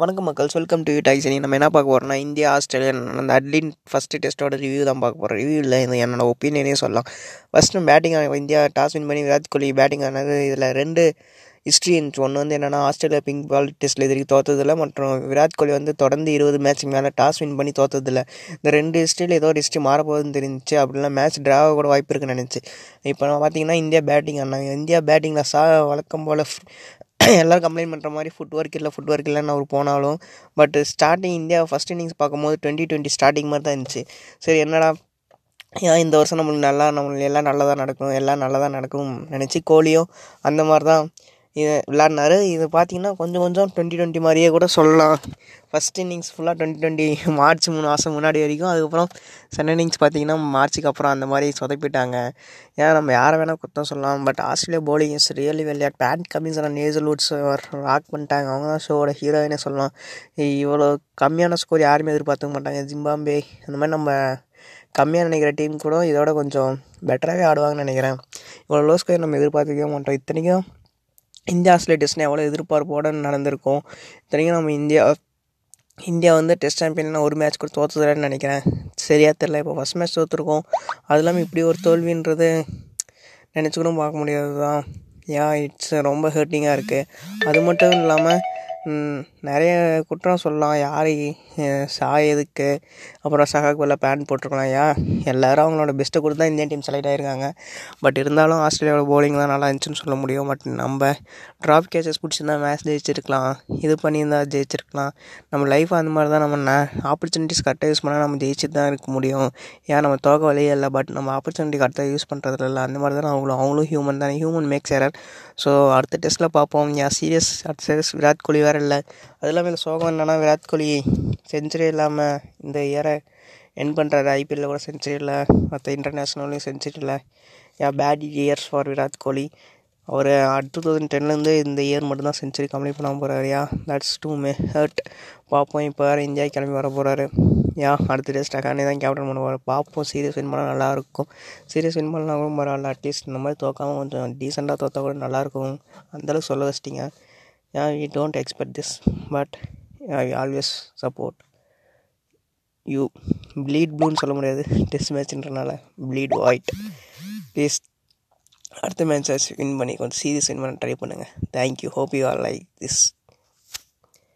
வணக்கம் மக்கள். Welcome to டைசனி நம்ம என்ன பார்க்க போகிறோம்னா இந்தியா ஆஸ்திரேலியா அந்த அட்லின் ஃபஸ்ட்டு டெஸ்ட்டோட ரிவ்யூ தான் பார்க்க போகிறோம் ரிவ்யூ இல்லை இது என்னோட ஒப்பீனியனே சொல்லலாம். First batting India toss win பண்ணி விராட் கோலி பேட்டிங் ஆனது இதில் ரெண்டு ஹிஸ்ட்ரி இருந்துச்சு ஒன்று வந்து என்னென்னா ஆஸ்திரேலியா பிங்க் பால் டெஸ்ட்டில் இதுக்கு தோத்ததில்ல. மற்றும் விராட் கோலி வந்து தொடர்ந்து இருபது மேட்ச்சுக்கு மேலே டாஸ் வின் பண்ணி தோத்ததில்ல. இந்த ரெண்டு ஹிஸ்ட்ரியில் ஏதோ ஒரு ஹிஸ்ட்ரி மாறப்போகுதுன்னு தெரிஞ்சிச்சு. அப்படிலாம் மேட்ச் ட்ராவ கூட வாய்ப்பு இருக்குன்னு நினச்சி. இப்போ நான் பார்த்தீங்கன்னா இந்தியா பேட்டிங் ஆனாங்க இந்தியா பேட்டிங்கில் சா வழக்கம் போல் எல்லோரும் கம்ப்ளைண்ட் பண்ணுற மாதிரி ஃபுட் ஒர்க் இல்லை ஃபுட் ஒர்க் இல்லைன்னு அவர் போனாலும் but starting India first innings பார்க்கும்போது டுவெண்ட்டி டுவெண்ட்டி ஸ்டார்டிங் மாதிரி தான் இருந்துச்சு. சரி என்னடா? ஏன் இந்த வருஷம் நம்மளுக்கு நல்லா நம்மளுக்கு எல்லாம் நல்லதாக நடக்கும் எல்லாம் நல்லதாக நடக்கும் நினச்சி கோலியும் அந்த மாதிரி தான் இதை விளாட்னாரு. இது பார்த்தீங்கன்னா கொஞ்சம் கொஞ்சம் டுவெண்ட்டி டுவெண்ட்டி மாதிரியே கூட சொல்லலாம். ஃபஸ்ட் இன்னிங்ஸ் ஃபுல்லாக டுவெண்ட்டி டுவெண்ட்டி மார்ச் மூணு மாதம் முன்னாடி வரைக்கும். அதுக்கப்புறம் செகண்ட் இன்னிங்ஸ் பார்த்தீங்கன்னா மார்ச்சுக்கு அப்புறம் அந்த மாதிரி சொதப்பிட்டாங்க. ஏன்னா நம்ம யாரை வேணால் குத்தம் சொல்லலாம். But Australia bowlings is really well at Pat Cummins Hazlewood rock பண்ணிட்டாங்க. அவங்க தான் ஷோவோட ஹீரோயினே சொல்லலாம். இவ்வளோ கம்மியான ஸ்கோர் யாருமே எதிர்பார்த்துக்க மாட்டாங்க. ஜிம்பாம்பே அந்த மாதிரி நம்ம கம்மியாக நினைக்கிற டீம் கூட இதோட கொஞ்சம் பெட்டராகவே ஆடுவாங்கன்னு நினைக்கிறேன். இவ்வளோ லோ ஸ்கோர் நம்ம எதிர்பார்த்துக்கவே மாட்டோம். இத்தனைக்கும் இந்தியா ஆஸ்திரேலியா டெஸ்ட்னா எவ்வளோ எதிர்பார்ப்போட நடந்திருக்கும். இத்தனைக்கும் நம்ம இந்தியா இந்தியா வந்து டெஸ்ட் சாம்பியன் ஒரு மேட்ச் கூட தோற்றுதுலன்னு நினைக்கிறேன். சரியாக தெரில இப்போ ஃபஸ்ட் மேட்ச் தோற்றுருக்கோம் அது இல்லாமல் இப்படி ஒரு தோல்வின்றது நினச்சி கூட பார்க்க முடியாது தான் ஏன் இட்ஸ் ரொம்ப ஹர்ட்டிங்காக இருக்குது அது மட்டும் இல்லாமல் நிறைய குற்றம் சொல்லலாம். யார் சாய் எதுக்கு? அப்புறம் சகாக் பதில் பேண்ட் போட்டிருக்கலாம். ஏன் எல்லோரும் அவங்களோட பெஸ்ட்டை கொடுத்து தான் இந்தியன் டீம் செலக்ட் ஆகிருக்காங்க பட் இருந்தாலும் ஆஸ்திரேலியாவோட bowling தான் நல்லா இருந்துச்சுன்னு சொல்ல முடியும். பட் நம்ம ட்ராப் கேச்சஸ் பிடிச்சிருந்தா மேட்ச் ஜெயிச்சிருக்கலாம். இது பண்ணியிருந்தா ஜெயிச்சிருக்கலாம். நம்ம லைஃப் அந்த மாதிரி தான் நம்ம ஆப்பர்ச்சுனிட்டிஸ் கரெக்டாக யூஸ் பண்ணால் நம்ம ஜெயிச்சு தான் இருக்க முடியும். ஏன் நம்ம தோக்க வழியே இல்லை. பட் நம்ம ஆப்பர்ச்சுனிட்டி கரெக்டாக யூஸ் பண்ணுறதுல இல்லை. அந்த மாதிரி தான் அவங்களும் அவங்களும் ஹியூமன் தானே. ஹியூமன் மேக்ஸ் எரர் ஸோ அடுத்த டெஸ்ட்டில் பார்ப்போம். ஏன் சீரியஸ் அடுத்த சீரியஸ் விராட் கோலி வேறு இல்லை அது இல்லாமல் இந்த சோகம் என்னென்னா விராட் கோலி செஞ்சுரி இல்லாமல் இந்த இயரை என் பண்ணுறாரு ஐபிஎல்லில் கூட செஞ்சுரி இல்லை. மற்ற இன்டர்நேஷ்னல்லையும் செஞ்சுரி இல்லை. Yeah bad years for Virat Kohli. Our two thousand டென்லேருந்து இந்த இயர் மட்டும்தான் செஞ்சுரி கம்ப்ளீட் பண்ண போகிறாரு yeah that's too may hurt பார்ப்போம் இப்போ வேறு இந்தியா கிளம்பி வர போகிறாரு யா அடுத்த டே அக்கானே தான் கேப்டன் பண்ண போகிறார் பார்ப்போம் சீரியஸ் வின் பண்ணால் நல்லாயிருக்கும் சீரியஸ் வின் பண்ணலாம் கூட பரவாயில்ல. அட்லீஸ்ட் இந்த மாதிரி தோக்காமல் கொஞ்சம் டீசெண்டாக தோற்றா கூட நல்லாயிருக்கும் அந்தளவுக்கு சொல்ல வச்சிட்டிங்க. Yeah you don't expect this but I always support you bleed ப்ளூன்னு சொல்ல முடியாது. டெஸ்ட் மேட்ச்ன்றனால ப்ளீட் ஒயிட் ப்ளீஸ் அடுத்த மேட்சஸ் வின் பண்ணி கொஞ்சம் சீரியஸ் வின் பண்ண ட்ரை பண்ணுங்கள் thank you hope you are like this